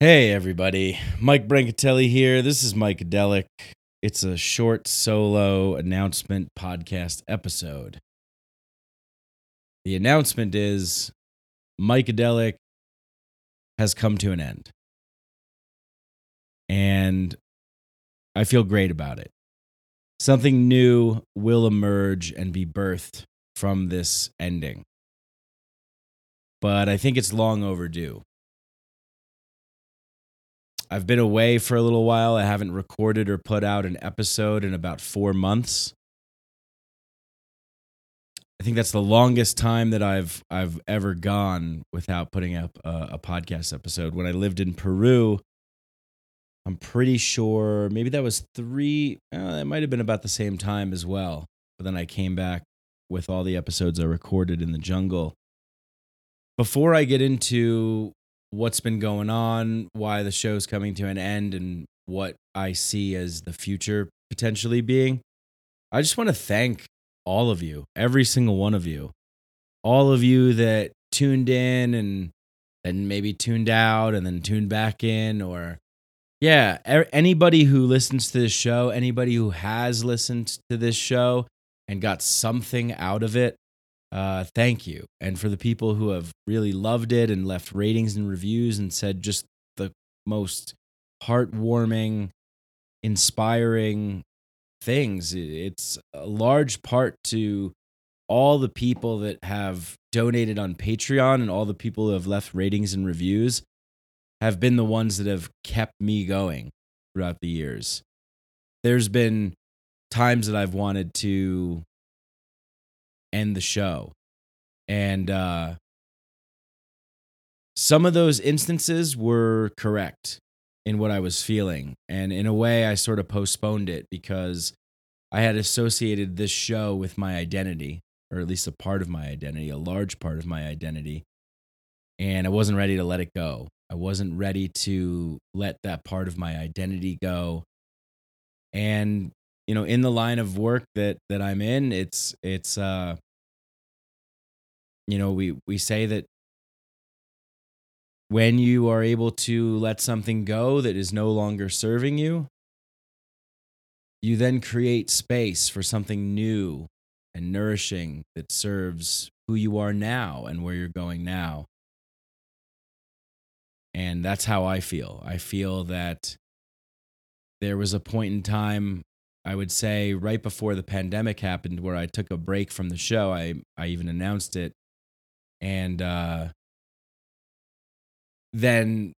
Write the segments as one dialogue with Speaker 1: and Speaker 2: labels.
Speaker 1: Hey, everybody. Mike Brancatelli here. This is Mikedelic. It's a short solo announcement podcast episode. The announcement is Mikedelic has come to an end. And I feel great about it. Something new will emerge and be birthed from this ending. But I think it's long overdue. I've been away for a little while. I haven't recorded or put out an episode in about four months. I think that's the longest time that I've I've ever gone without putting up a, a podcast episode. When I lived in Peru, I'm pretty sure maybe that was three. Uh, it might have been about the same time as well. But then I came back with all the episodes I recorded in the jungle. Before I get into what's been going on, why the show's coming to an end, and what I see as the future potentially being. I just want to thank all of you, every single one of you, all of you that tuned in and then maybe tuned out and then tuned back in, or yeah, anybody who listens to this show, anybody who has listened to this show and got something out of it uh, thank you. And for the people who have really loved it and left ratings and reviews and said just the most heartwarming, inspiring things, it's a large part to all the people that have donated on Patreon and all the people who have left ratings and reviews have been the ones that have kept me going throughout the years. There's been times that I've wanted to end the show. And uh, some of those instances were correct in what I was feeling. And in a way, I sort of postponed it because I had associated this show with my identity, or at least a part of my identity, a large part of my identity. And I wasn't ready to let it go. I wasn't ready to let that part of my identity go. And you know, in the line of work that that I'm in, it's it's uh you know we we say that when you are able to let something go that is no longer serving you you then create space for something new and nourishing that serves who you are now and where you're going now. And that's how i feel. I feel that there was a point in time I would say right before the pandemic happened where I took a break from the show. I I even announced it and uh, then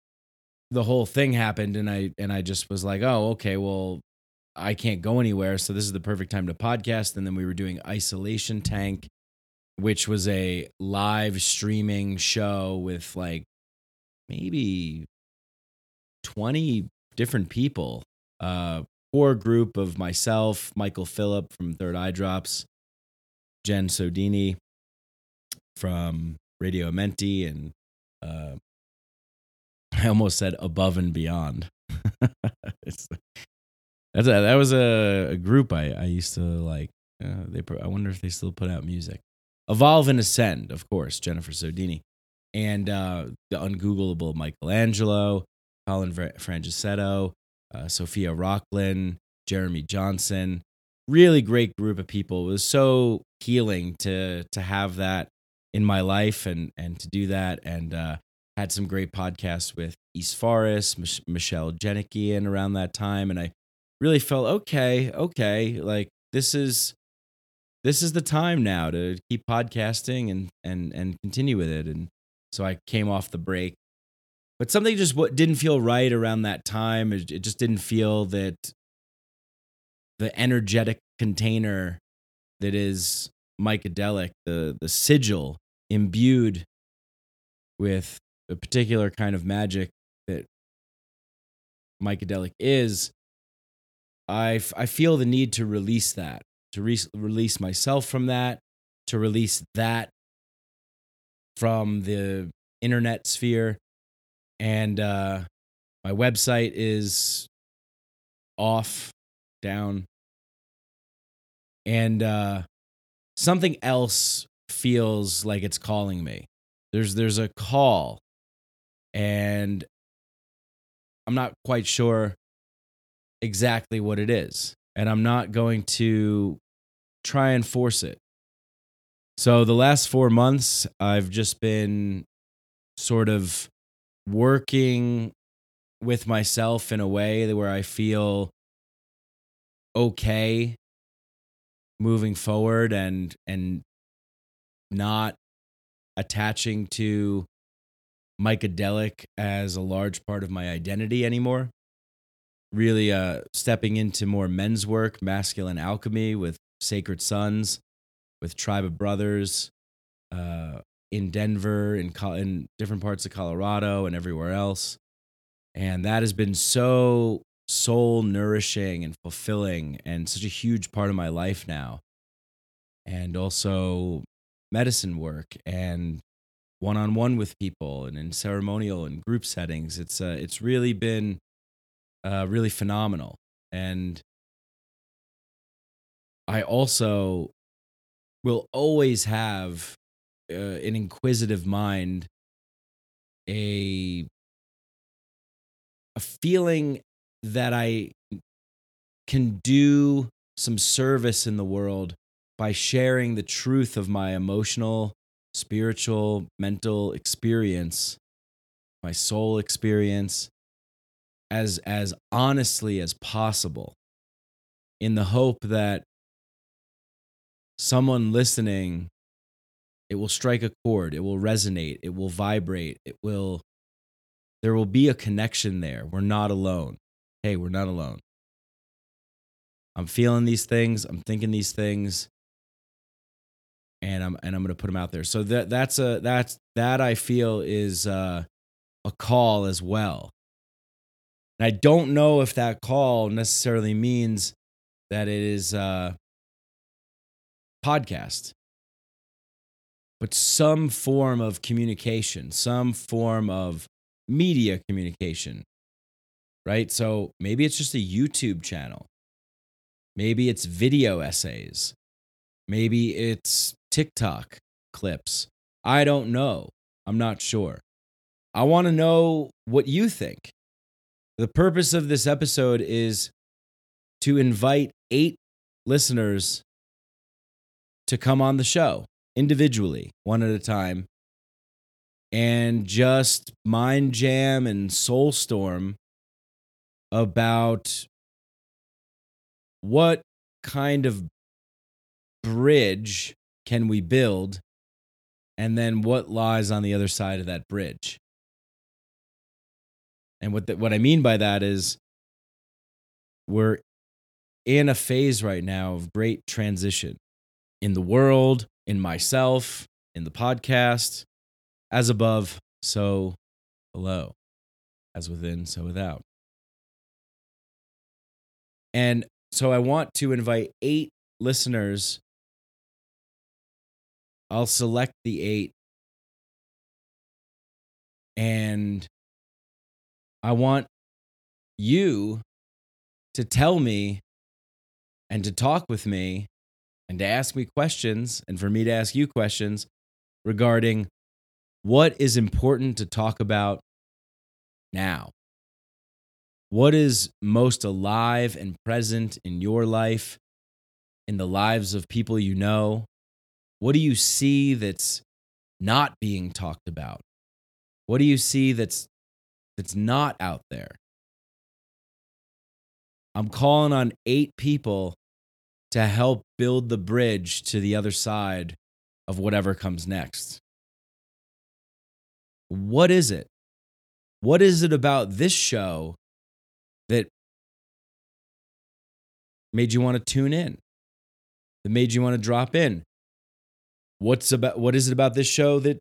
Speaker 1: the whole thing happened and i and i just was like oh okay well i can't go anywhere so this is the perfect time to podcast. And then we were doing isolation tank which was a live streaming show with like maybe 20 different people uh core group of myself michael phillip from third eye drops jen sodini from Radio Menti and uh, I almost said above and beyond. that's a, that was a, a, group I, I used to like. Uh, they I wonder if they still put out music. Evolve and Ascend, of course, Jennifer Sodini, and uh, the ungoogleable Michelangelo, Colin Frangicetto, uh, Sophia Rokhlin, Jeremy Johnson. Really great group of people. It was so healing to to have that in my life and and to do that and uh, had some great podcasts with East Forest, Mich- Michelle Janikian around that time, and I really felt okay, okay, like this is this is the time now to keep podcasting and and and continue with it. And so I came off the break, but something just what didn't feel right around that time. It, it just didn't feel that the energetic container that is Mikedelic, the the sigil imbued with a particular kind of magic that Mikedelic is, I, f- I feel the need to release that, to re- release myself from that, to release that from the internet sphere. And uh, my website is off, down. And uh, something else feels like it's calling me. There's there's a call and I'm not quite sure exactly what it is. And I'm not going to try and force it. So the last four months, I've just been sort of working with myself in a way where I feel okay moving forward and and not attaching to Mikedelic as a large part of my identity anymore. Really uh stepping into more men's work, masculine alchemy with Sacred Sons, with Tribe of Brothers, uh in Denver, in, Col- in different parts of Colorado, and everywhere else. And that has been so soul nourishing and fulfilling and such a huge part of my life now. And also medicine work and one on one with people and in ceremonial and group settings. It's uh, it's really been uh, really phenomenal. And I also will always have uh, an inquisitive mind, a a feeling that I can do some service in the world by sharing the truth of my emotional, spiritual, mental experience, my soul experience as as honestly as possible in the hope that someone listening it will strike a chord it will resonate it will vibrate it will there will be a connection there. We're not alone. Hey we're not alone. I'm feeling these things i'm thinking these things and i'm and i'm going to put them out there so that that's a that's that i feel is uh, a call as well and i don't know if that call necessarily means that it is uh podcast but some form of communication, some form of media communication, right? So maybe it's just a YouTube channel. Maybe it's video essays. Maybe it's TikTok clips. I don't know. I'm not sure. I want to know what you think. The purpose of this episode is to invite eight listeners to come on the show individually, one at a time, and just mind jam and soul storm about what kind of bridge can we build and then what lies on the other side of that bridge and what the, what i mean by that is we're in a phase right now of great transition in the world in myself, in the podcast, as above, so below, as within, so without. And so I want to invite eight listeners. I'll select the eight. And I want you to tell me and to talk with me and to ask me questions and for me to ask you questions regarding what is important to talk about now. What is most alive and present in your life, in the lives of people you know? What do you see that's not being talked about? What do you see that's that's not out there? I'm calling on 8 people to help build the bridge to the other side of whatever comes next. What is it? What is it about this show that made you want to tune in? That made you want to drop in? What's about what is it about this show that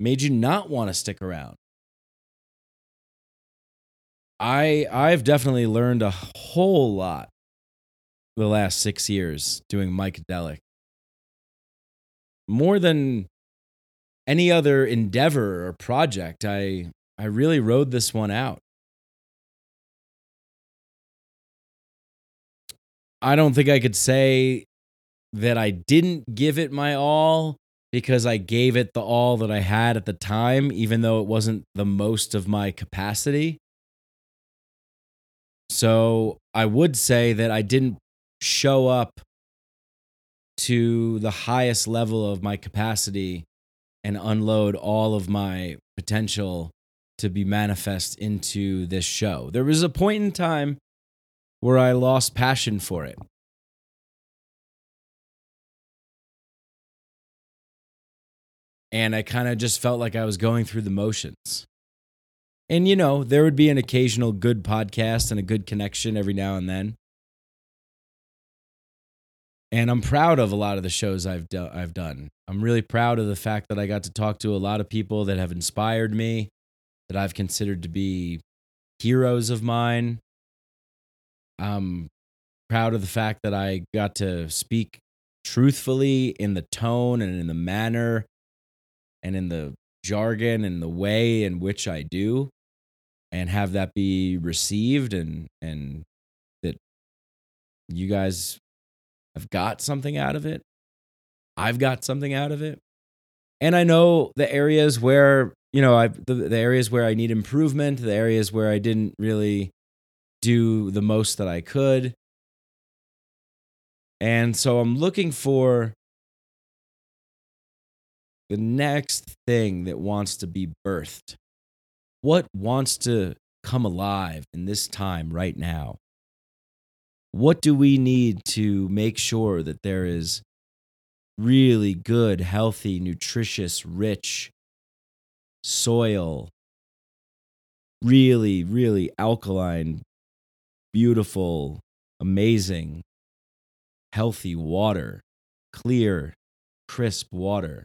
Speaker 1: made you not want to stick around? I I've definitely learned a whole lot the last six years doing Mike Mikedelic. More than any other endeavor or project, I I really rode this one out. I don't think I could say that I didn't give it my all because I gave it the all that I had at the time, even though it wasn't the most of my capacity. So I would say that I didn't show up to the highest level of my capacity and unload all of my potential to be manifest into this show. There was a point in time where I lost passion for it. And I kind of just felt like I was going through the motions. And, you know, there would be an occasional good podcast and a good connection every now and then. And I'm proud of a lot of the shows I've, do- I've done. I'm really proud of the fact that I got to talk to a lot of people that have inspired me, that I've considered to be heroes of mine. I'm proud of the fact that I got to speak truthfully in the tone and in the manner and in the jargon and the way in which I do and have that be received and and that you guys have got something out of it. I've got something out of it. And I know the areas where, you know, I the, the areas where I need improvement, the areas where I didn't really do the most that I could. And so I'm looking for the next thing that wants to be birthed. What wants to come alive in this time right now? What do we need to make sure that there is really good, healthy, nutritious, rich soil, really, really alkaline, beautiful, amazing, healthy water, clear, crisp water,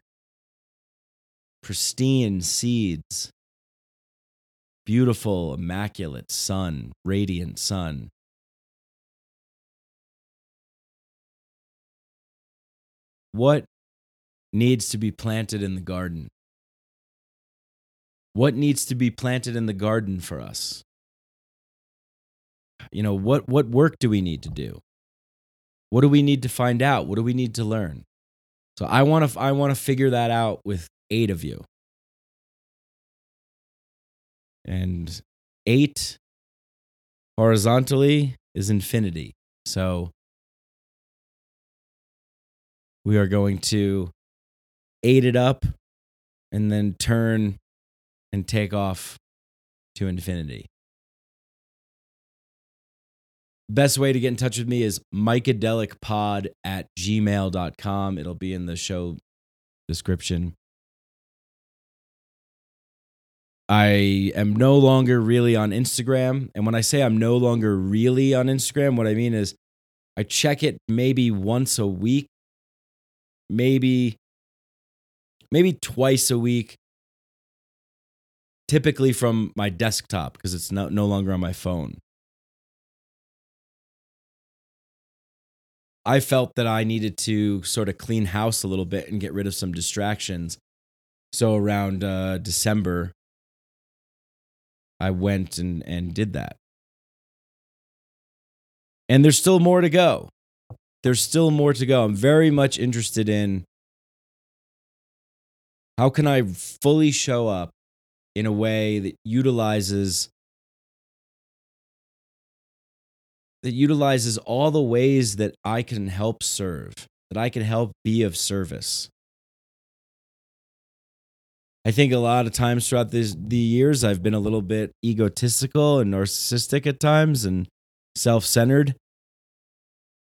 Speaker 1: pristine seeds, beautiful, immaculate sun, radiant sun. What needs to be planted in the garden? What needs to be planted in the garden for us? You know, what, what work do we need to do? What do we need to find out? What do we need to learn? So I want to I want to figure that out with 8 of you. And 8 horizontally is infinity. So we are going to eight it up and then turn and take off to infinity. Best way to get in touch with me is mikedelicpod at gmail.com. It'll be in the show description. I am no longer really on Instagram. And when I say I'm no longer really on Instagram, what I mean is I check it maybe once a week, maybe maybe twice a week, typically from my desktop because it's no, no longer on my phone. I felt that I needed to sort of clean house a little bit and get rid of some distractions. So around uh, December, I went and, and did that. And there's still more to go. There's still more to go. I'm very much interested in how can I fully show up in a way that utilizes that utilizes all the ways that I can help serve, that I can help be of service. I think a lot of times throughout this, the years, I've been a little bit egotistical and narcissistic at times and self centered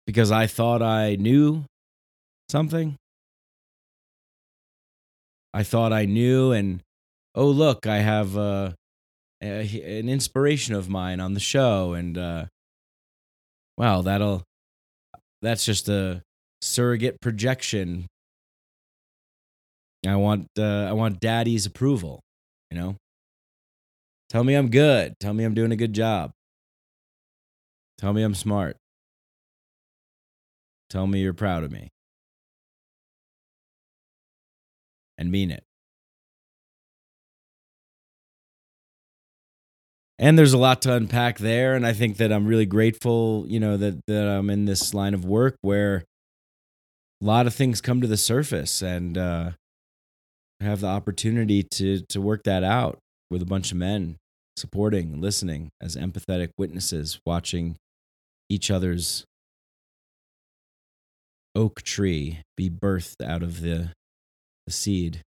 Speaker 1: because I thought I knew something. I thought I knew, and oh, look, I have uh, a, an inspiration of mine on the show. And uh, wow, that'll, that's just a surrogate projection. I want, uh, I want daddy's approval, you know? Tell me I'm good. Tell me I'm doing a good job. Tell me I'm smart. Tell me you're proud of me. And mean it. And there's a lot to unpack there. And I think that I'm really grateful, you know, that, that I'm in this line of work where a lot of things come to the surface and uh, have the opportunity to to work that out with a bunch of men supporting, listening as empathetic witnesses, watching each other's oak tree be birthed out of the, the seed.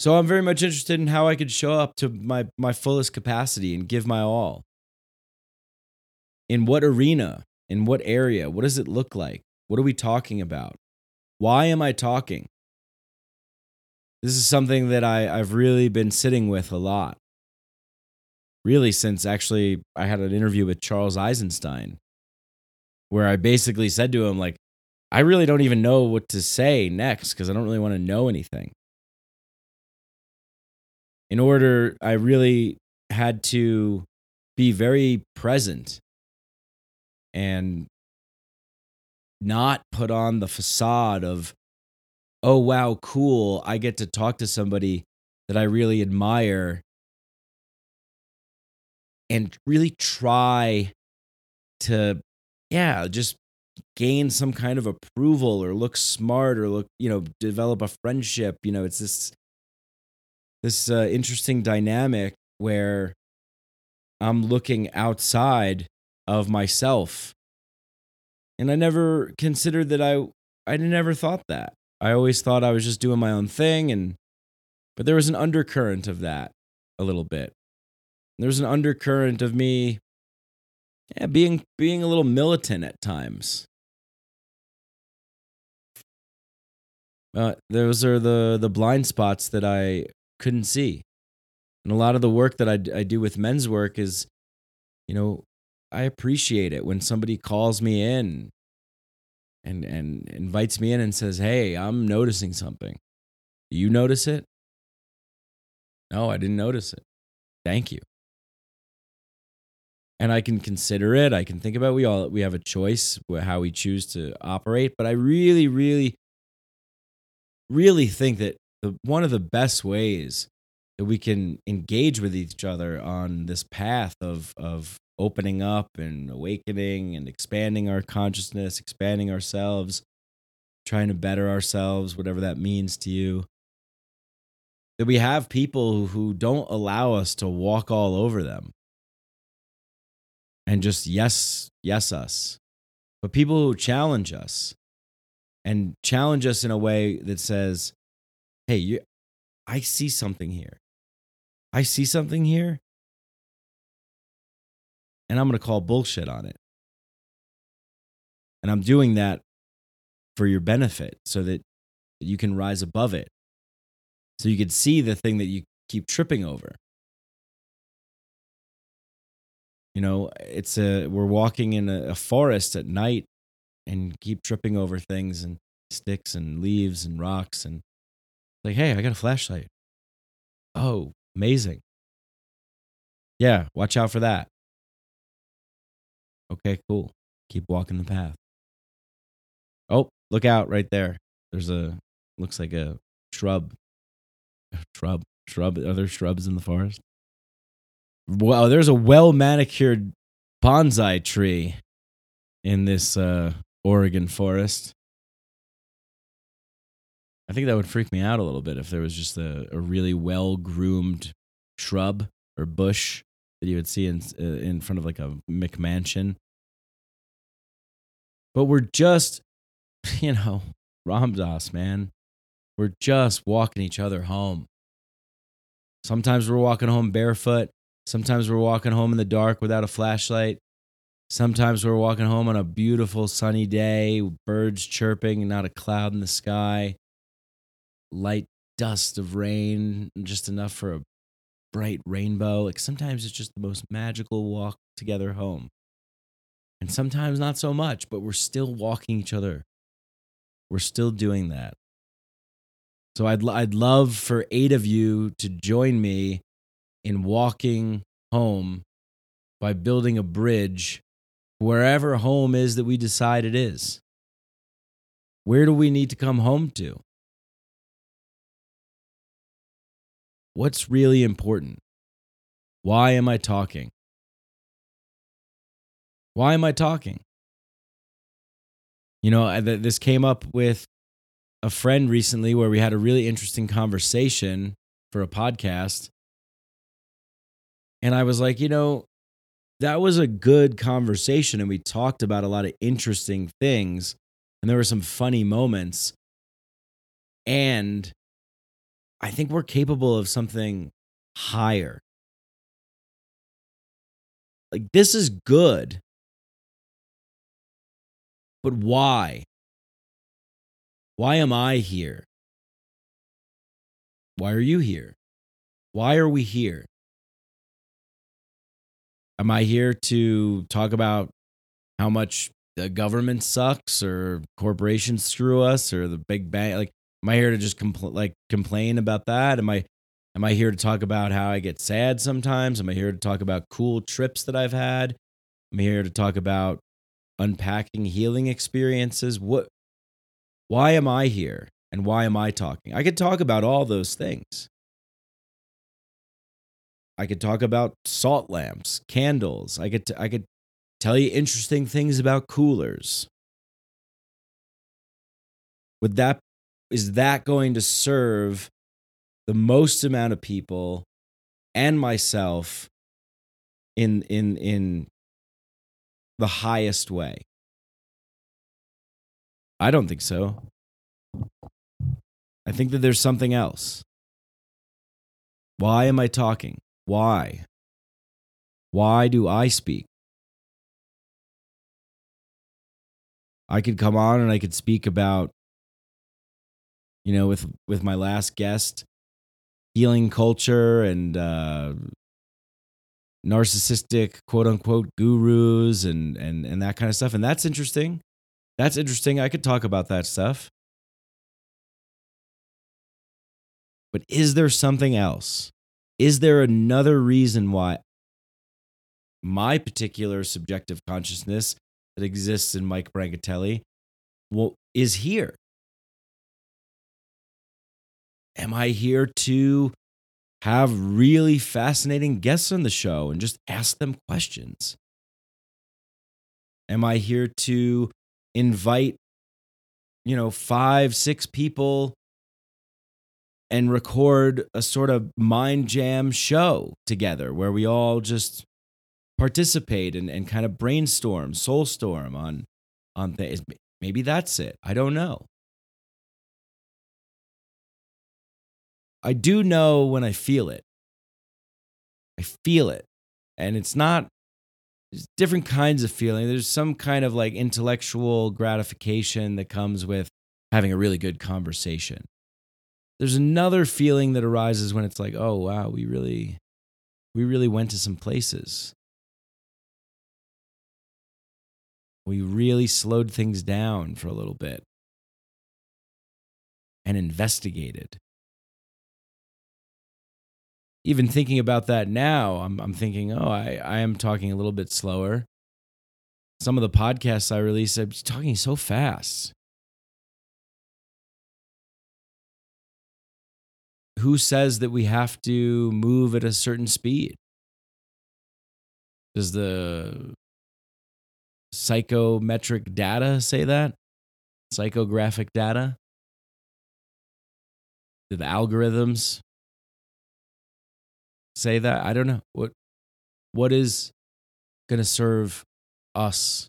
Speaker 1: So I'm very much interested in how I could show up to my, my fullest capacity and give my all. In what arena? In what area? What does it look like? What are we talking about? Why am I talking? This is something that I, I've really been sitting with a lot. Really, since actually I had an interview with Charles Eisenstein, where I basically said to him, like, I really don't even know what to say next because I don't really want to know anything. In order, I really had to be very present and not put on the facade of, oh, wow, cool. I get to talk to somebody that I really admire and really try to, yeah, just gain some kind of approval or look smart or look, you know, develop a friendship. You know, it's this this uh, interesting dynamic where I'm looking outside of myself. And I never considered that I I never thought that. I always thought I was just doing my own thing and but there was an undercurrent of that a little bit. There was an undercurrent of me yeah, being being a little militant at times. Uh, those are the the blind spots that I couldn't see. And a lot of the work that I, I do with men's work is, you know, I appreciate it when somebody calls me in and and invites me in and says, "Hey, I'm noticing something. Do you notice it?" No, I didn't notice it. Thank you. And I can consider it. I can think about it. we all we have a choice how we choose to operate, but I really really really think that the one of the best ways that we can engage with each other on this path of of opening up and awakening and expanding our consciousness, expanding ourselves, trying to better ourselves, whatever that means to you. That we have people who don't allow us to walk all over them and just yes, yes us, but people who challenge us and challenge us in a way that says, hey, you, I see something here. I see something here. And I'm going to call bullshit on it. And I'm doing that for your benefit so that you can rise above it. So you can see the thing that you keep tripping over. You know, it's a we're walking in a, a forest at night and keep tripping over things and sticks and leaves and rocks and like, hey, I got a flashlight. Oh, amazing. Yeah, watch out for that. Okay, cool. Keep walking the path. Oh, look out right there. There's a looks like a shrub. Shrub. Shrub. Are there shrubs in the forest? Wow, there's a well manicured bonsai tree in this uh, Oregon forest. I think that would freak me out a little bit if there was just a, a really well groomed shrub or bush that you would see in uh, in front of like a McMansion. But we're just, you know, Ram Dass, man. We're just walking each other home. Sometimes we're walking home barefoot. Sometimes we're walking home in the dark without a flashlight. Sometimes we're walking home on a beautiful sunny day, birds chirping, not a cloud in the sky light dust of rain, just enough for a bright rainbow. Like sometimes it's just the most magical walk together home. And sometimes not so much, but we're still walking each other. We're still doing that. So I'd I'd love for 8 of you to join me in walking home by building a bridge wherever home is that we decide it is. Where do we need to come home to? What's really important? Why am I talking? Why am I talking? You know, this came up with a friend recently where we had a really interesting conversation for a podcast. And I was like, you know, that was a good conversation. And we talked about a lot of interesting things. And there were some funny moments. And I think we're capable of something higher. Like, this is good. But why? Why am I here? Why are you here? Why are we here? Am I here to talk about how much the government sucks or corporations screw us or the big bang? Like, am I here to just compl- like complain about that? Am I am I here to talk about how I get sad sometimes? Am I here to talk about cool trips that I've had? I'm here to talk about unpacking healing experiences. What why am I here? And why am I talking? I could talk about all those things. I could talk about salt lamps, candles. I could, t- I could tell you interesting things about coolers. Would that, is that going to serve the most amount of people and myself in, in, in the highest way? I don't think so. I think that there's something else. Why am I talking? Why? Why do I speak? I could come on and I could speak about, you know, with with my last guest, healing culture and uh, narcissistic quote unquote gurus and and and that kind of stuff, and that's interesting. That's interesting. I could talk about that stuff. But is there something else? Is there another reason why my particular subjective consciousness that exists in Mike Brancatelli well, is here? Am I here to have really fascinating guests on the show and just ask them questions? Am I here to invite, you know, five, six people and record a sort of mind jam show together where we all just participate and, and kind of brainstorm, soulstorm on on things. Maybe that's it. I don't know. I do know when I feel it. I feel it. And it's not there's different kinds of feeling. There's some kind of like intellectual gratification that comes with having a really good conversation. There's another feeling that arises when it's like, oh wow, we really we really went to some places. We really slowed things down for a little bit and investigated. Even thinking about that now, I'm, I'm thinking, oh, I, I am talking a little bit slower. Some of the podcasts I release, I'm talking so fast. who says that we have to move at a certain speed? Does the psychometric data say that? Psychographic data? Do the algorithms say that? I don't know. What what is going to serve us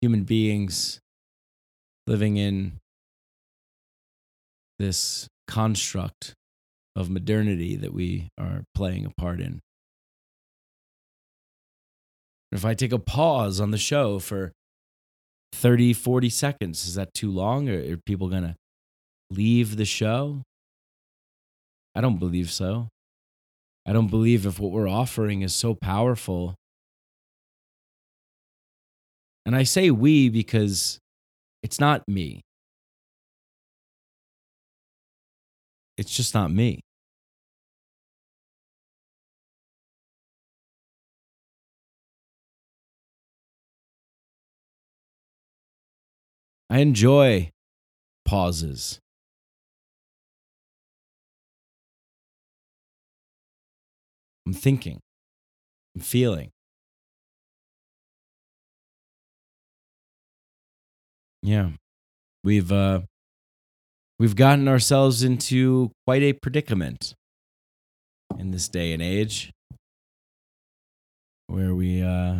Speaker 1: human beings living in this construct of modernity that we are playing a part in. If I take a pause on the show for 30, 40 seconds, is that too long? Or are people going to leave the show? I don't believe so. I don't believe if what we're offering is so powerful. And I say we because it's not me. It's just not me. I enjoy pauses. I'm thinking. I'm feeling. Yeah. We've uh we've gotten ourselves into quite a predicament in this day and age where we uh,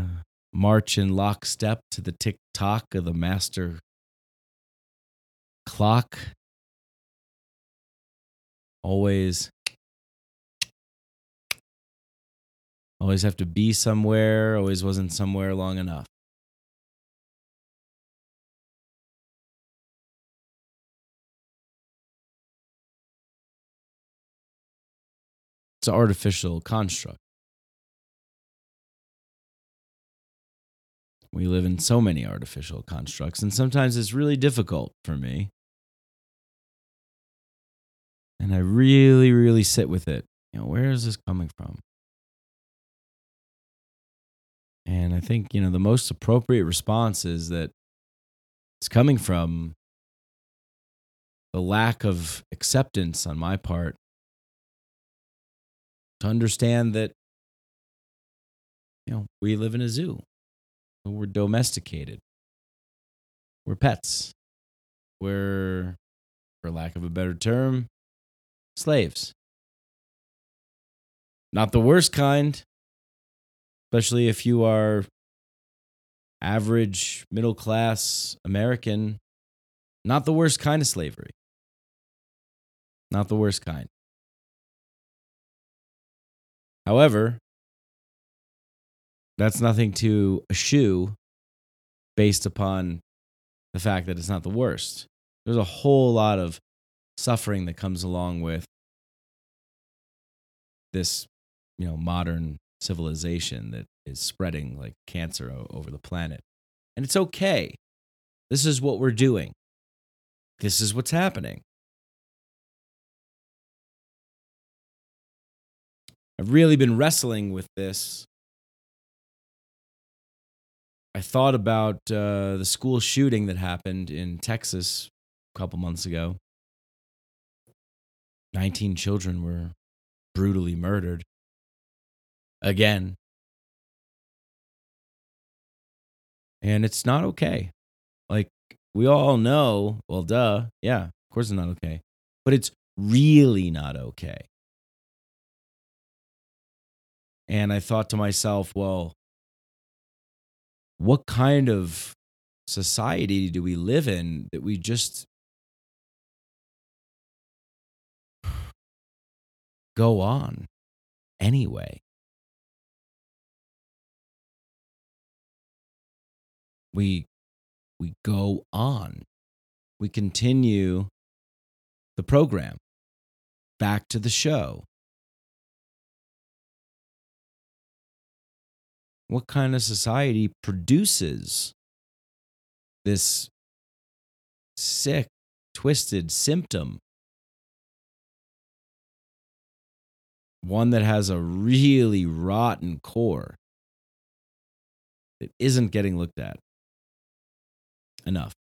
Speaker 1: march in lockstep to the tick tock of the master clock. Always, always have to be somewhere, always wasn't somewhere long enough. It's an artificial construct. We live in so many artificial constructs, and sometimes it's really difficult for me. And I really, really sit with it. You know, where is this coming from? And I think, you know, the most appropriate response is that it's coming from the lack of acceptance on my part to understand that, you know, we live in a zoo. We're domesticated. We're pets. We're, for lack of a better term, slaves. Not the worst kind, especially if you are average middle class American. Not the worst kind of slavery. Not the worst kind. However, that's nothing to eschew based upon the fact that it's not the worst. There's a whole lot of suffering that comes along with this, you know, modern civilization that is spreading like cancer over the planet. And it's okay. This is what we're doing. This is what's happening. I've really been wrestling with this I thought about uh, the school shooting that happened in Texas a couple months ago. 19 children were brutally murdered. Again. And it's not okay. Like, we all know, well, duh. Yeah, of course it's not okay. But it's really not okay. And I thought to myself, well, what kind of society do we live in that we just go on anyway? We we go on. We continue the program back to the show. what kind of society produces this sick, twisted symptom? One that has a really rotten core that isn't getting looked at enough.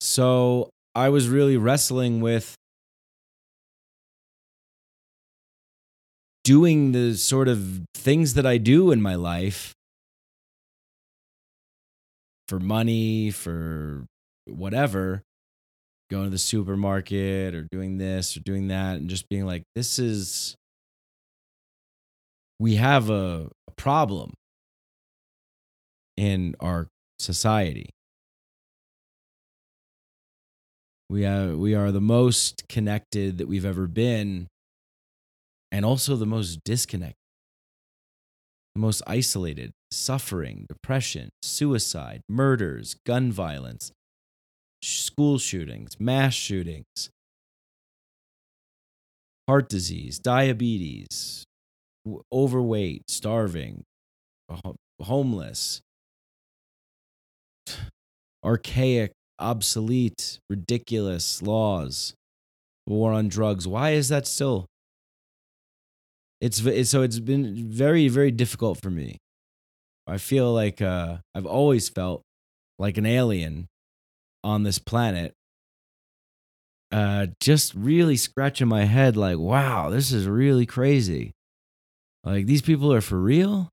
Speaker 1: So I was really wrestling with doing the sort of things that I do in my life for money, for whatever, going to the supermarket or doing this or doing that, and just being like, this is, we have a, a problem in our society. We are, we are the most connected that we've ever been and also the most disconnected, the most isolated, suffering, depression, suicide, murders, gun violence, school shootings, mass shootings, heart disease, diabetes, overweight, starving, homeless, archaic, obsolete, ridiculous laws, war on drugs. Why is that still it's, it's so it's been very very difficult for me. I feel like uh, I've always felt like an alien on this planet. Uh, just really scratching my head, like, wow, this is really crazy. Like these people are for real.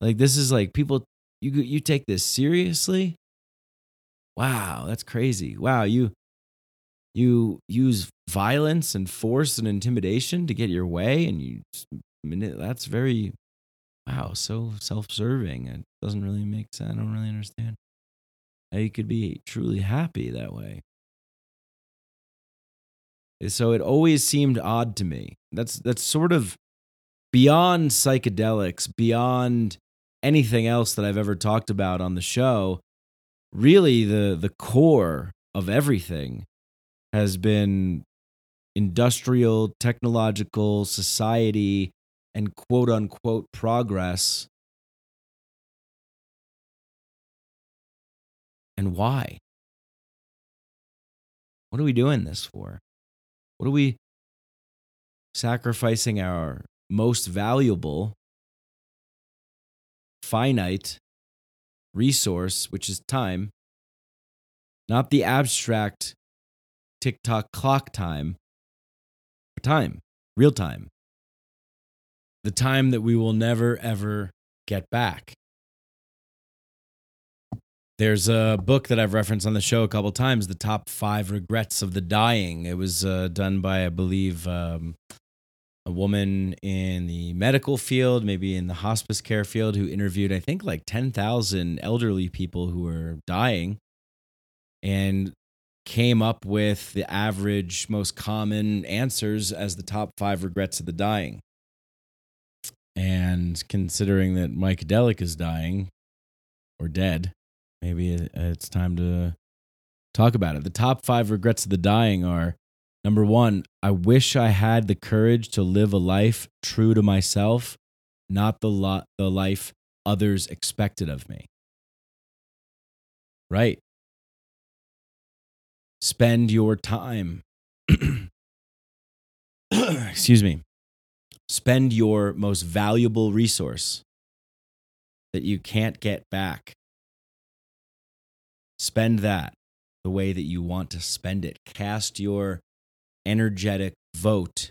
Speaker 1: Like this is like people you you take this seriously. Wow, that's crazy. Wow, you you use violence and force and intimidation to get your way and you that's very wow, so self-serving. It doesn't really make sense. I don't really understand how you could be truly happy that way. Eh, so it always seemed odd to me. That's that's sort of beyond psychedelics, beyond anything else that I've ever talked about on the show. Really the the core of everything has been industrial, technological, society, and quote unquote progress. And why? What are we doing this for? What are we sacrificing our most valuable, finite resource, which is time, not the abstract TikTok clock time, time, real time. The time that we will never, ever get back. There's a book that I've referenced on the show a couple times, The Top Five Regrets of the Dying. It was uh, done by, I believe, um, a woman in the medical field, maybe in the hospice care field, who interviewed, I think, like 10,000 elderly people who were dying. And came up with the average, most common answers as the top five regrets of the dying. And considering that Mikedelic is dying or dead, maybe it's time to talk about it. The top five regrets of the dying are number one, I wish I had the courage to live a life true to myself, not the, lo- the life others expected of me. Right spend your time. Excuse me. Spend your most valuable resource that you can't get back. Spend that the way that you want to spend it. Cast your energetic vote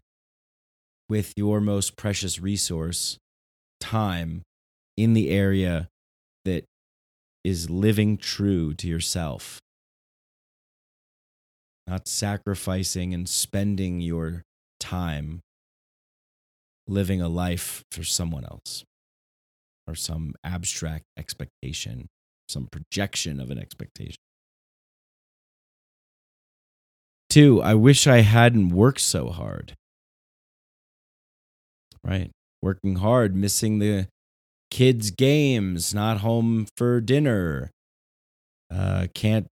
Speaker 1: with your most precious resource, time, in the area that is living true to yourself not sacrificing and spending your time living a life for someone else or some abstract expectation, some projection of an expectation. Two, I wish I hadn't worked so hard. Right. Working hard, missing the kids' games, not home for dinner, uh, can't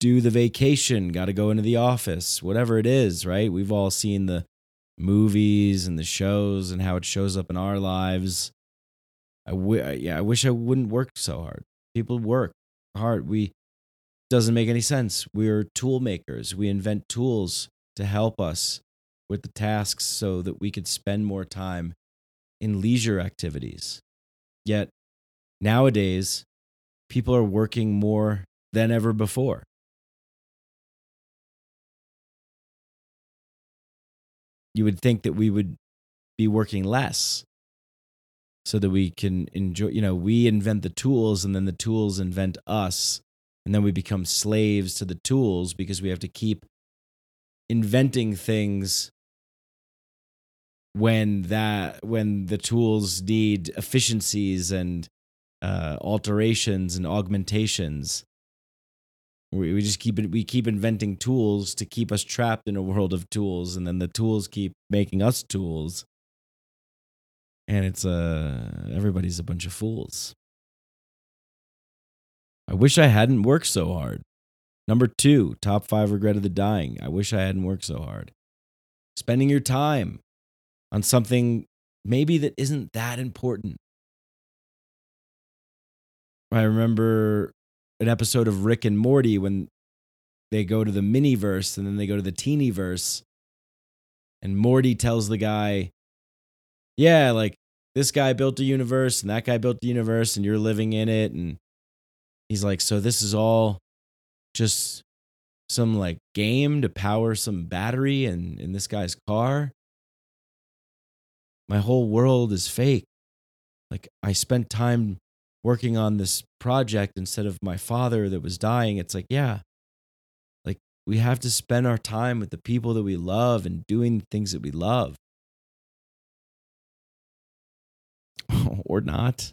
Speaker 1: do the vacation, got to go into the office, whatever it is, right? We've all seen the movies and the shows and how it shows up in our lives. I w- yeah, I wish I wouldn't work so hard. People work hard. We doesn't make any sense. We're tool makers. We invent tools to help us with the tasks so that we could spend more time in leisure activities. Yet nowadays, people are working more than ever before. you would think that we would be working less so that we can enjoy you know we invent the tools and then the tools invent us and then we become slaves to the tools because we have to keep inventing things when that when the tools need efficiencies and uh, alterations and augmentations we, we just keep we keep inventing tools to keep us trapped in a world of tools, and then the tools keep making us tools. And it's uh everybody's a bunch of fools. I wish I hadn't worked so hard. Number two, top five regret of the dying. I wish I hadn't worked so hard. Spending your time on something maybe that isn't that important. I remember an episode of Rick and Morty when they go to the mini verse and then they go to the teeny verse. And Morty tells the guy, Yeah, like this guy built a universe and that guy built the universe and you're living in it. And he's like, So this is all just some like game to power some battery in, in this guy's car. My whole world is fake. Like I spent time working on this project instead of my father that was dying. It's like, yeah, like we have to spend our time with the people that we love and doing things that we love. or not.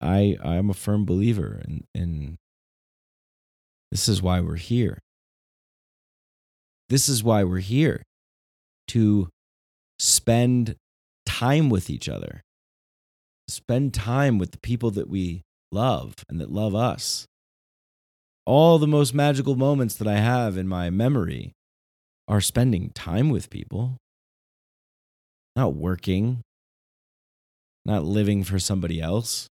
Speaker 1: I I'm a firm believer in in this is why we're here. This is why we're here to spend time with each other. Spend time with the people that we love and that love us. All the most magical moments that I have in my memory are spending time with people, not working, not living for somebody else.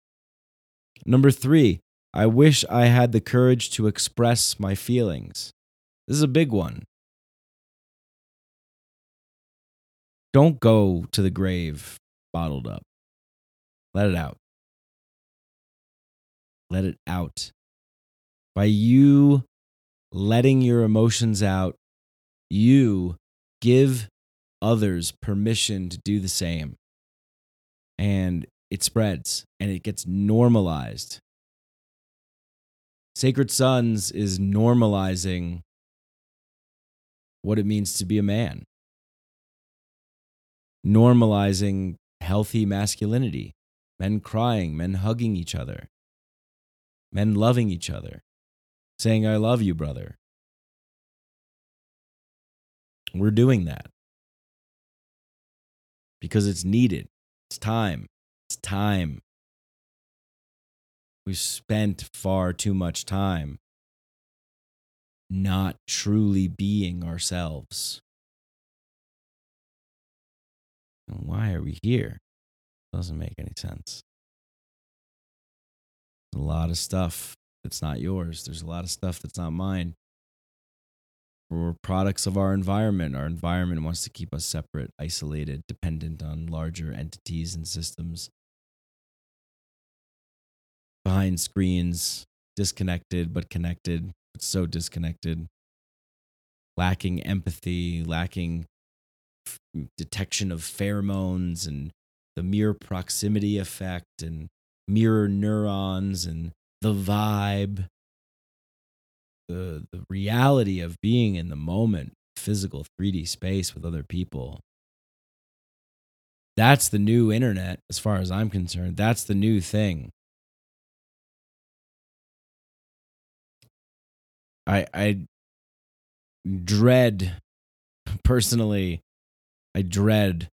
Speaker 1: Number three, I wish I had the courage to express my feelings. This is a big one. Don't go to the grave bottled up. Let it out. Let it out. By you letting your emotions out, you give others permission to do the same and it spreads and it gets normalized. Sacred Sons is normalizing what it means to be a man, normalizing healthy masculinity, men crying, men hugging each other, men loving each other, saying, I love you, brother. We're doing that because it's needed. It's time. Time. We've spent far too much time not truly being ourselves. And why are we here? Doesn't make any sense. a lot of stuff that's not yours. There's a lot of stuff that's not mine. We're products of our environment. Our environment wants to keep us separate, isolated, dependent on larger entities and systems. Behind screens, disconnected but connected, but so disconnected. Lacking empathy, lacking f- detection of pheromones and the mere proximity effect and mirror neurons and the vibe the the reality of being in the moment, physical 3D space with other people. That's the new internet as far as I'm concerned. That's the new thing. I I dread personally I dread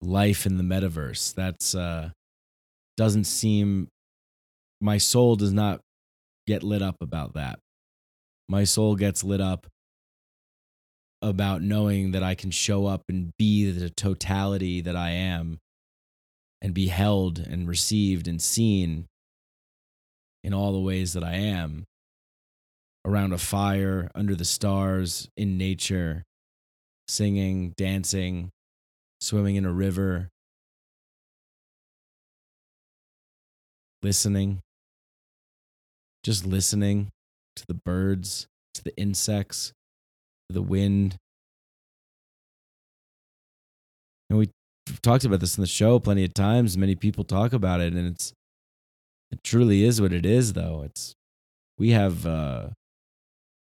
Speaker 1: life in the metaverse. That's uh doesn't seem my soul does not get lit up about that my soul gets lit up about knowing that I can show up and be the totality that I am and be held and received and seen in all the ways that I am around a fire, under the stars, in nature, singing, dancing, swimming in a river, listening, just listening to the birds, to the insects, to the wind. And we talked about this in the show plenty of times. Many people talk about it, and it's it truly is what it is. Though it's we have uh,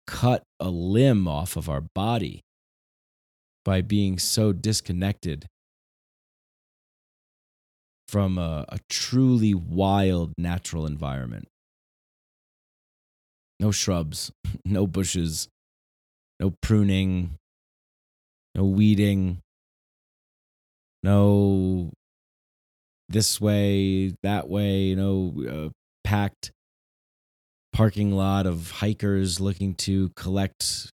Speaker 1: cut a limb off of our body by being so disconnected from a, a truly wild natural environment. No shrubs, no bushes, no pruning, no weeding, no this way, that way, no uh, packed parking lot of hikers looking to collect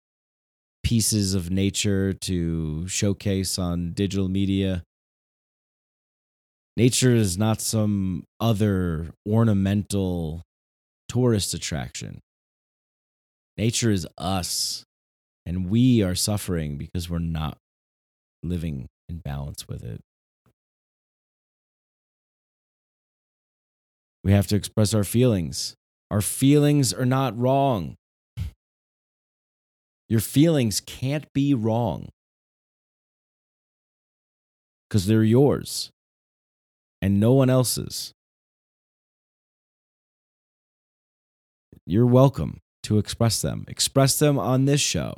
Speaker 1: pieces of nature to showcase on digital media. Nature is not some other ornamental tourist attraction. Nature is us, and we are suffering because we're not living in balance with it. We have to express our feelings. Our feelings are not wrong. Your feelings can't be wrong because they're yours and no one else's. you're welcome to express them. Express them on this show.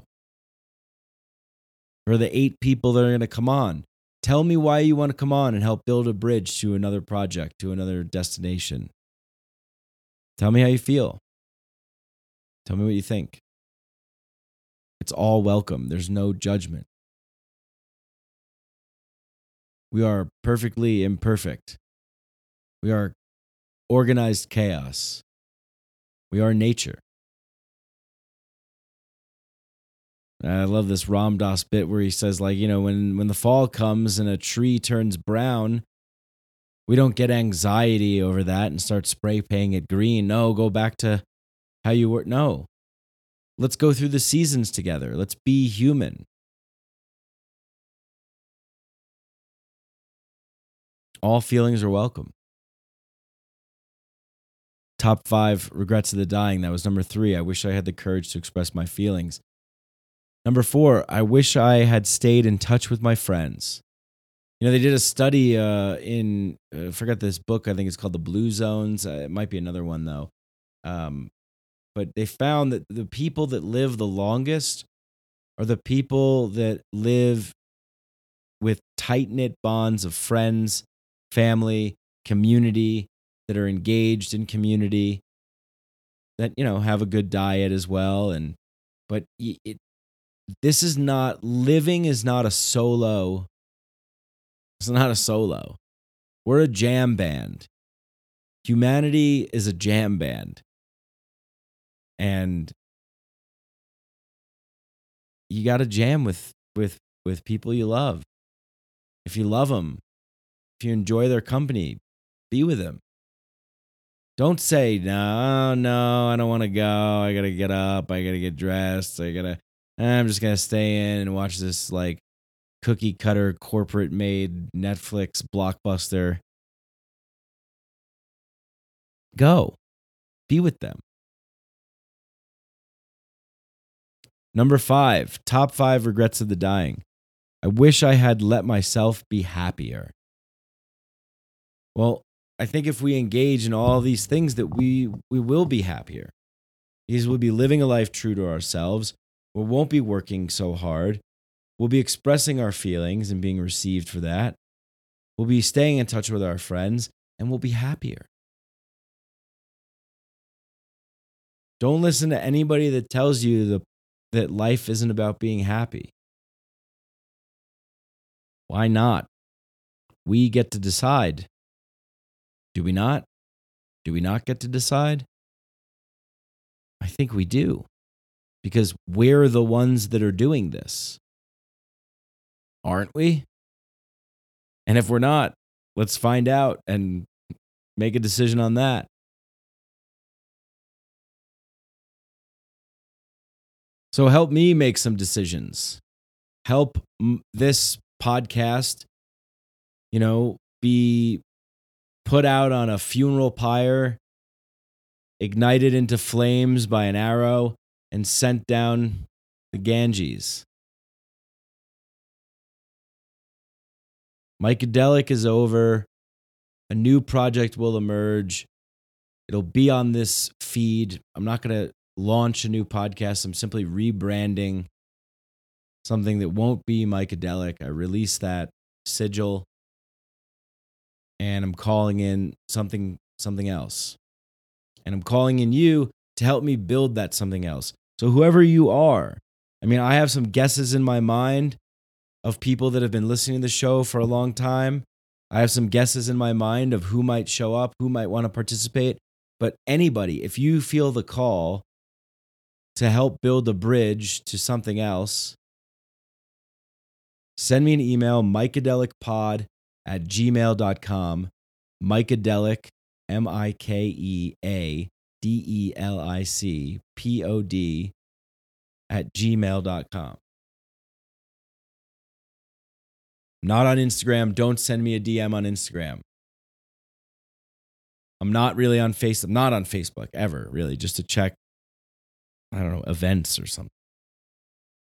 Speaker 1: For the eight people that are going to come on, tell me why you want to come on and help build a bridge to another project, to another destination. Tell me how you feel. Tell me what you think. It's all welcome. There's no judgment. We are perfectly imperfect. We are organized chaos. We are nature. I love this Ram Dass bit where he says, like, you know, when when the fall comes and a tree turns brown, we don't get anxiety over that and start spray painting it green. No, go back to how you were. No. Let's go through the seasons together. Let's be human. All feelings are welcome. Top five regrets of the dying. That was number three. I wish I had the courage to express my feelings. Number four, I wish I had stayed in touch with my friends. You know, they did a study uh, in, uh, I forgot this book, I think it's called The Blue Zones. Uh, it might be another one, though. Um, but they found that the people that live the longest are the people that live with tight knit bonds of friends, family, community, that are engaged in community, that, you know, have a good diet as well. And, but it, this is not living is not a solo it's not a solo. We're a jam band. Humanity is a jam band. And you got to jam with with with people you love. If you love them if you enjoy their company be with them don't say no no i don't want to go. I gotta get up. I gotta get dressed. I gotta I'm just gonna stay in and watch this like cookie cutter corporate made Netflix blockbuster. Go. Be with them. Number five, top five regrets of the dying. I wish I had let myself be happier. Well, I think if we engage in all these things that we we will be happier. Because we'll be living a life true to ourselves we won't be working so hard. We'll be expressing our feelings and being received for that. We'll be staying in touch with our friends and we'll be happier. Don't listen to anybody that tells you the, that life isn't about being happy. Why not? We get to decide. Do we not? Do we not get to decide? I think we do because we're the ones that are doing this. Aren't we? And if we're not, let's find out and make a decision on that. So help me make some decisions. Help this podcast, you know, be put out on a funeral pyre, ignited into flames by an arrow, and sent down the Ganges. Mikedelic is over. A new project will emerge. It'll be on this feed. I'm not going to launch a new podcast. I'm simply rebranding something that won't be Mikedelic. I released that sigil and I'm calling in something something else. And I'm calling in you to help me build that something else. So, whoever you are, I mean, I have some guesses in my mind of people that have been listening to the show for a long time. I have some guesses in my mind of who might show up, who might want to participate. But anybody, if you feel the call to help build a bridge to something else, send me an email, mikedelicpod at gmail.com. Mikedelic, M I K E A D E L I C P O D at gmail.com. Not on Instagram. Don't send me a DM on Instagram. I'm not really on Facebook. I'm not on Facebook ever, really, just to check, I don't know, events or something.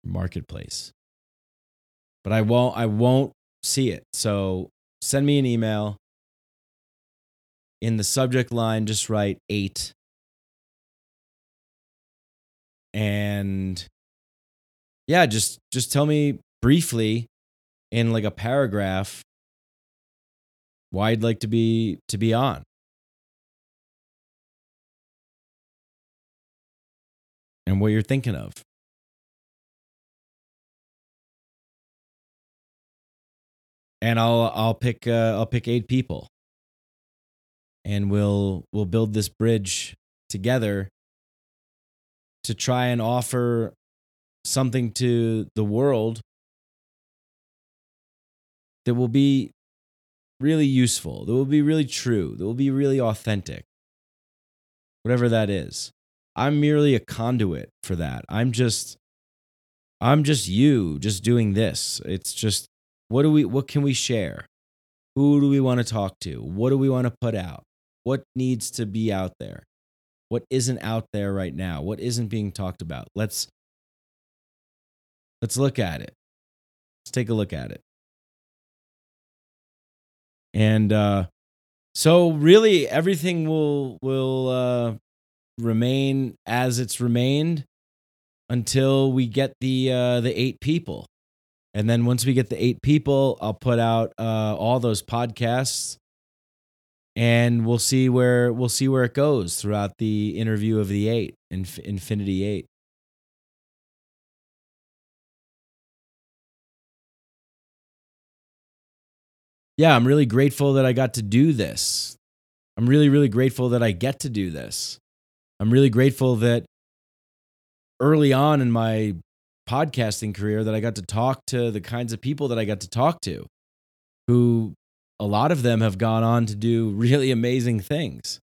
Speaker 1: Marketplace. But I won't I won't see it. So send me an email. In the subject line, just write eight and yeah, just just tell me briefly in like a paragraph why you'd like to be to be on. And what you're thinking of. And I'll I'll pick uh, I'll pick eight people. And we'll we'll build this bridge together to try and offer something to the world that will be really useful, that will be really true, that will be really authentic, whatever that is. I'm merely a conduit for that. I'm just I'm just you just doing this. It's just what do we what can we share? Who do we want to talk to? What do we want to put out? What needs to be out there? What isn't out there right now? What isn't being talked about? Let's let's look at it. Let's take a look at it. And uh so really everything will will uh remain as it's remained until we get the uh, the eight people, and then once we get the eight people, I'll put out uh, all those podcasts, and we'll see where we'll see where it goes throughout the interview of the eight, Inf- Infinity Eight. Yeah, I'm really grateful that I got to do this. I'm really, really grateful that I get to do this. I'm really grateful that early on in my podcasting career that I got to talk to the kinds of people that I got to talk to who a lot of them have gone on to do really amazing things.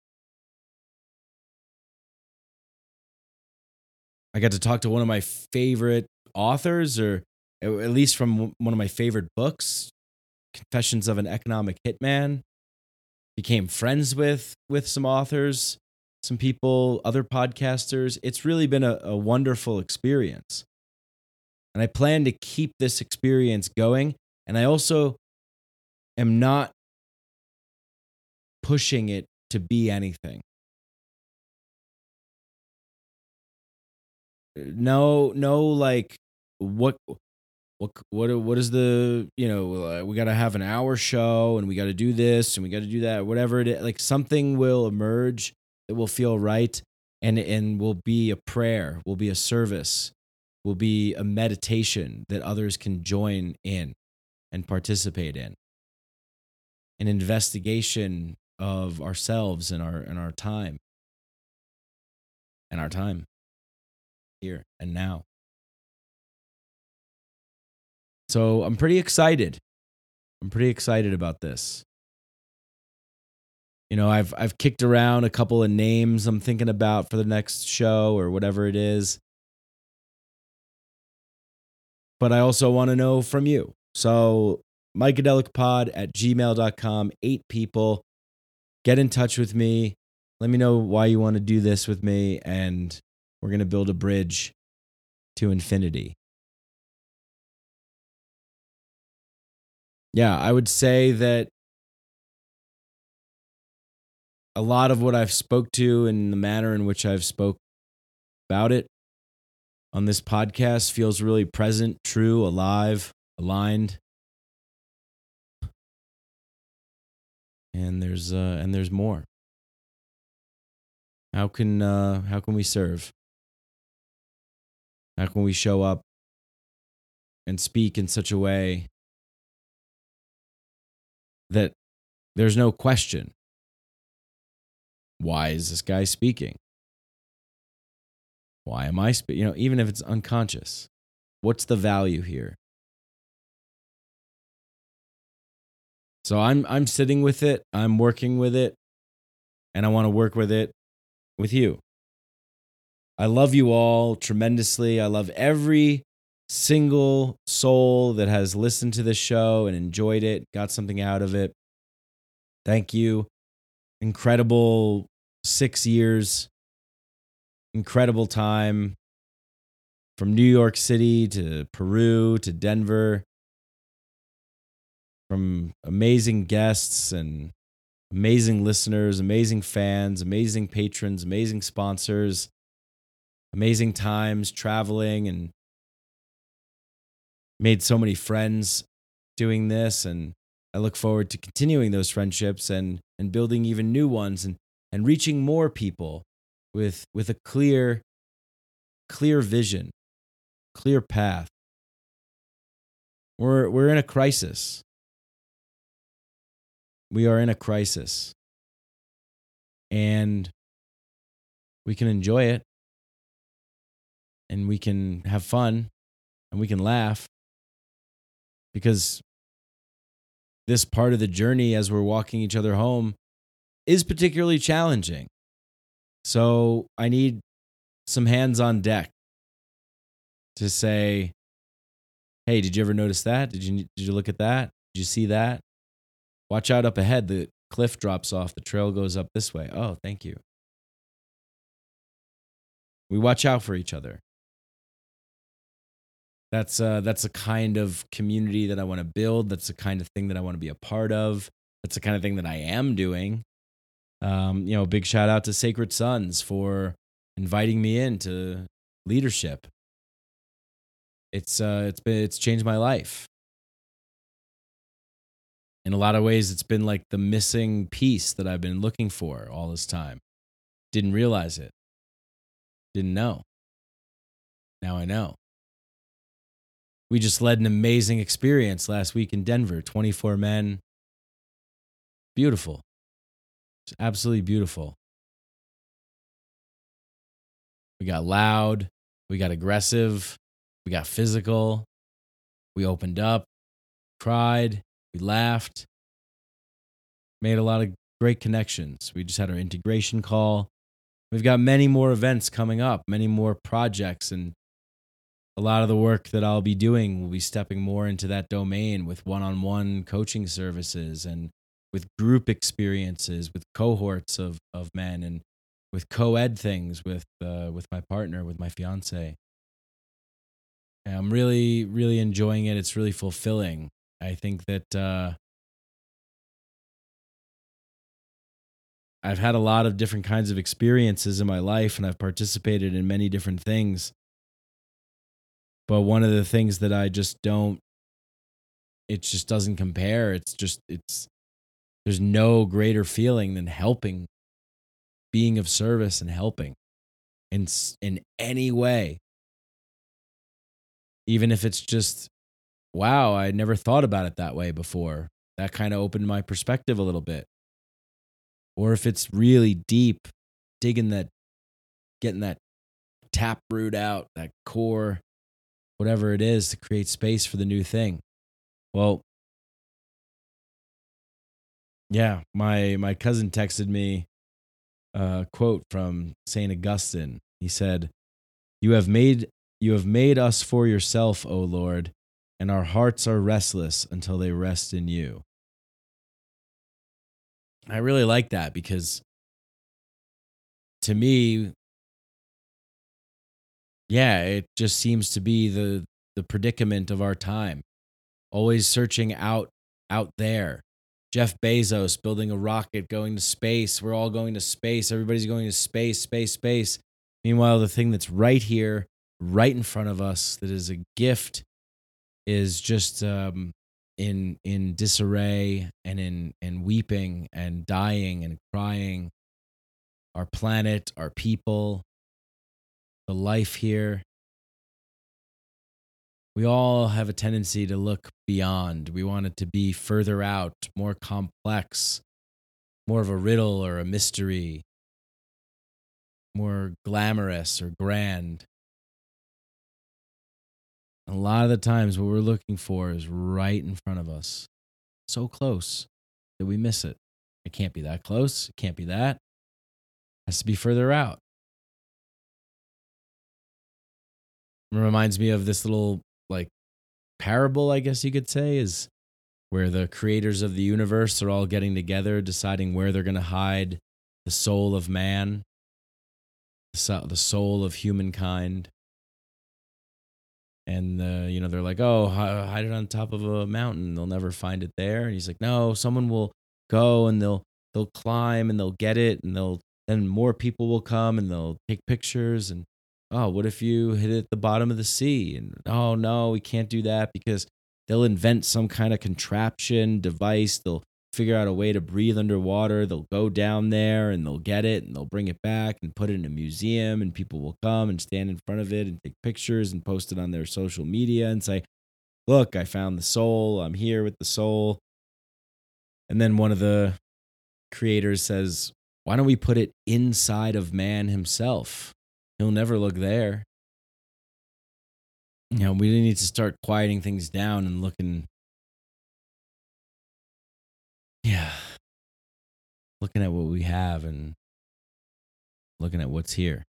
Speaker 1: I got to talk to one of my favorite authors or at least from one of my favorite books, Confessions of an Economic Hitman. Became friends with with some authors some people, other podcasters. It's really been a, a wonderful experience. And I plan to keep this experience going. And I also am not pushing it to be anything. No, no, like what what what what is the you know we got to have an hour show and we got to do this and we got to do that whatever it is like something will emerge that will feel right and and will be a prayer, will be a service, will be a meditation that others can join in and participate in. An investigation of ourselves and our and our time. And our time here and now. So I'm pretty excited. I'm pretty excited about this. You know, I've I've kicked around a couple of names I'm thinking about for the next show or whatever it is. But I also want to know from you. So mikedelicpod at gmail.com, eight people. Get in touch with me. Let me know why you want to do this with me, and we're to build a bridge to infinity. Yeah, I would say that a lot of what I've spoke to and the manner in which I've spoke about it on this podcast feels really present, true, alive, aligned. And there's uh and there's more. How can uh how can we serve? How can we show up and speak in such a way that there's no question why is this guy speaking? Why am I speaking? You know, even if it's unconscious, what's the value here? So I'm I'm sitting with it, I'm working with it, and I want to work with it with you. I love you all tremendously. I love every single soul that has listened to this show and enjoyed it, got something out of it. Thank you. Incredible six years. Incredible time from New York City to Peru to Denver. From amazing guests and amazing listeners, amazing fans, amazing patrons, amazing sponsors. amazing times traveling and made so many friends doing this and I look forward to continuing those friendships and and building even new ones and and reaching more people with with a clear clear vision, clear path. We're we're in a crisis. We are in a crisis. And we can enjoy it and we can have fun and we can laugh because this part of the journey as we're walking each other home is particularly challenging. So I need some hands on deck to say, "Hey, did you ever notice that? Did you did you look at that? Did you see that? Watch out up ahead. The cliff drops off. The trail goes up this way. Oh, thank you." We watch out for each other. That's uh, that's a kind of community that I want to build. That's the kind of thing that I want to be a part of. That's the kind of thing that I am doing. Um, you know, big shout out to Sacred Sons for inviting me into leadership. It's uh, it's been it's changed my life. In a lot of ways, it's been like the missing piece that I've been looking for all this time. Didn't realize it. Didn't know. Now I know we just led an amazing experience last week in Denver 24 men. Beautiful. It's absolutely beautiful. We got loud, we got aggressive, we got physical, we opened up, cried, we laughed, made a lot of great connections. We just had our integration call. We've got many more events coming up, many more projects and a lot of the work that I'll be doing will be stepping more into that domain with one on one coaching services and with group experiences, with cohorts of, of men, and with co ed things with, uh, with my partner, with my fiance. And I'm really, really enjoying it. It's really fulfilling. I think that uh, I've had a lot of different kinds of experiences in my life, and I've participated in many different things but one of the things that I just don't, it just doesn't compare. It's just, it's, there's no greater feeling than helping, being of service and helping in, in any way. Even if it's just, wow, I never thought about it that way before. That kind of opened my perspective a little bit. Or if it's really deep, digging that, getting that tap root out, that core, whatever it is to create space for the new thing. Well, yeah, my my cousin texted me a quote from Saint Augustine. He said, "You have made you have made us for yourself, O Lord, and our hearts are restless until they rest in you." I really like that because to me yeah, it just seems to be the the predicament of our time. Always searching out out there. Jeff Bezos building a rocket going to space. We're all going to space. Everybody's going to space, space, space. Meanwhile, the thing that's right here, right in front of us, that is a gift, is just um, in in disarray and in in weeping and dying and crying. Our planet, our people, the life here. We all have a tendency to look beyond. We want it to be further out, more complex, more of a riddle or a mystery, more glamorous or grand. A lot of the times, what we're looking for is right in front of us, so close that we miss it. It can't be that close. It can't be that. It has to be further out. Reminds me of this little like parable, I guess you could say, is where the creators of the universe are all getting together, deciding where they're going to hide the soul of man, the soul of humankind. And uh, you know they're like, "Oh, hide it on top of a mountain. They'll never find it there." And he's like, "No, someone will go and they'll they'll climb and they'll get it, and they'll then more people will come and they'll take pictures and oh, what if you hit it at the bottom of the sea? And oh no, we can't do that because they'll invent some kind of contraption device. They'll figure out a way to breathe underwater. They'll go down there and they'll get it and they'll bring it back and put it in a museum and people will come and stand in front of it and take pictures and post it on their social media and say, "Look, I found the soul. I'm here with the soul." And then one of the creators says, "Why don't we put it inside of man himself? He'll never look there." You know, we need to start quieting things down and looking yeah. Looking at what we have and looking at what's here.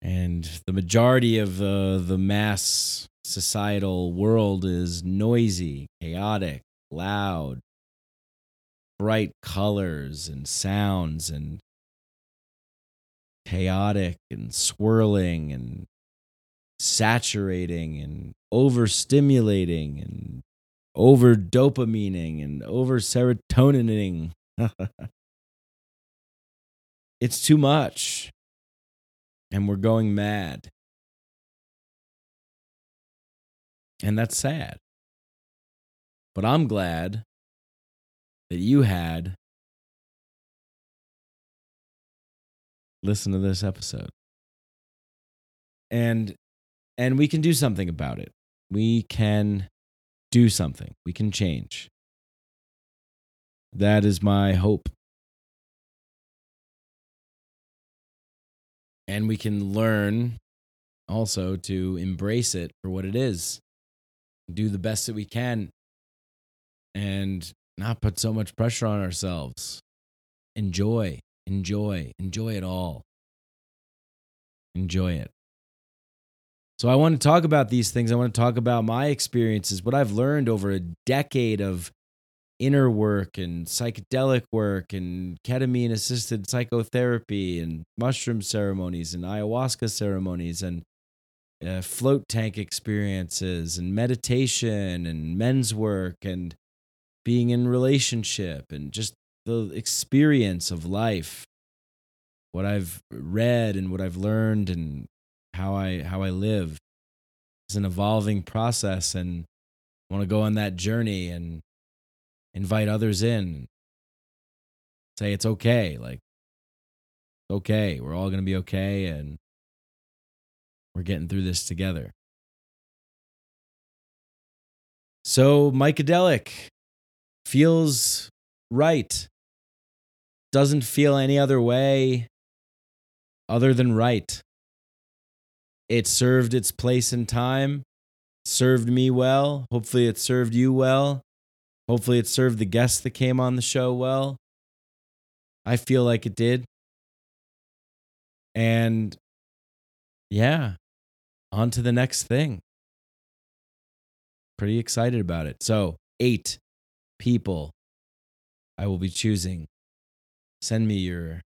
Speaker 1: And the majority of the mass societal world is noisy, chaotic, loud, bright colors and sounds and chaotic and swirling and saturating and overstimulating and over dopamining and over serotonining. it's too much. And we're going mad. And that's sad. But I'm glad that you had listen to this episode. And and we can do something about it. We can do something. We can change. That is my hope. And we can learn also to embrace it for what it is, do the best that we can, and not put so much pressure on ourselves. Enjoy, enjoy, enjoy it all. Enjoy it. So I want to talk about these things. I want to talk about my experiences, what I've learned over a decade of inner work and psychedelic work and ketamine assisted psychotherapy and mushroom ceremonies and ayahuasca ceremonies and uh, float tank experiences and meditation and men's work and being in relationship and just the experience of life what i've read and what i've learned and how I how I live. It's an evolving process and I want to go on that journey and invite others in. Say it's okay, like okay, we're all going to be okay and we're getting through this together. So, Mikedelic feels right. Doesn't feel any other way other than right. It served its place in time, served me well. Hopefully, it served you well. Hopefully, it served the guests that came on the show well. I feel like it did. And yeah, on to the next thing. Pretty excited about it. So, eight people I will be choosing. Send me your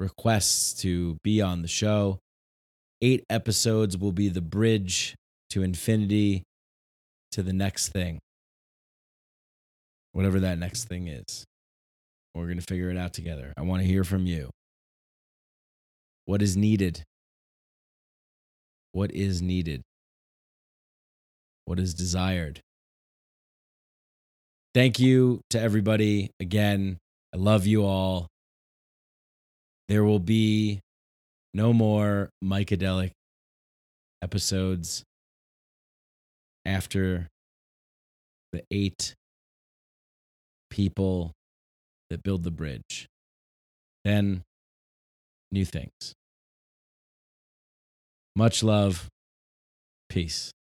Speaker 1: requests to be on the show. Eight episodes will be the bridge to infinity to the next thing. Whatever that next thing is. We're going to figure it out together. I want to hear from you. What is needed? What is needed? What is desired? Thank you to everybody. Again, I love you all. There will be no more Mikedelic episodes after the eight people that build the bridge. Then new things. Much love. Peace.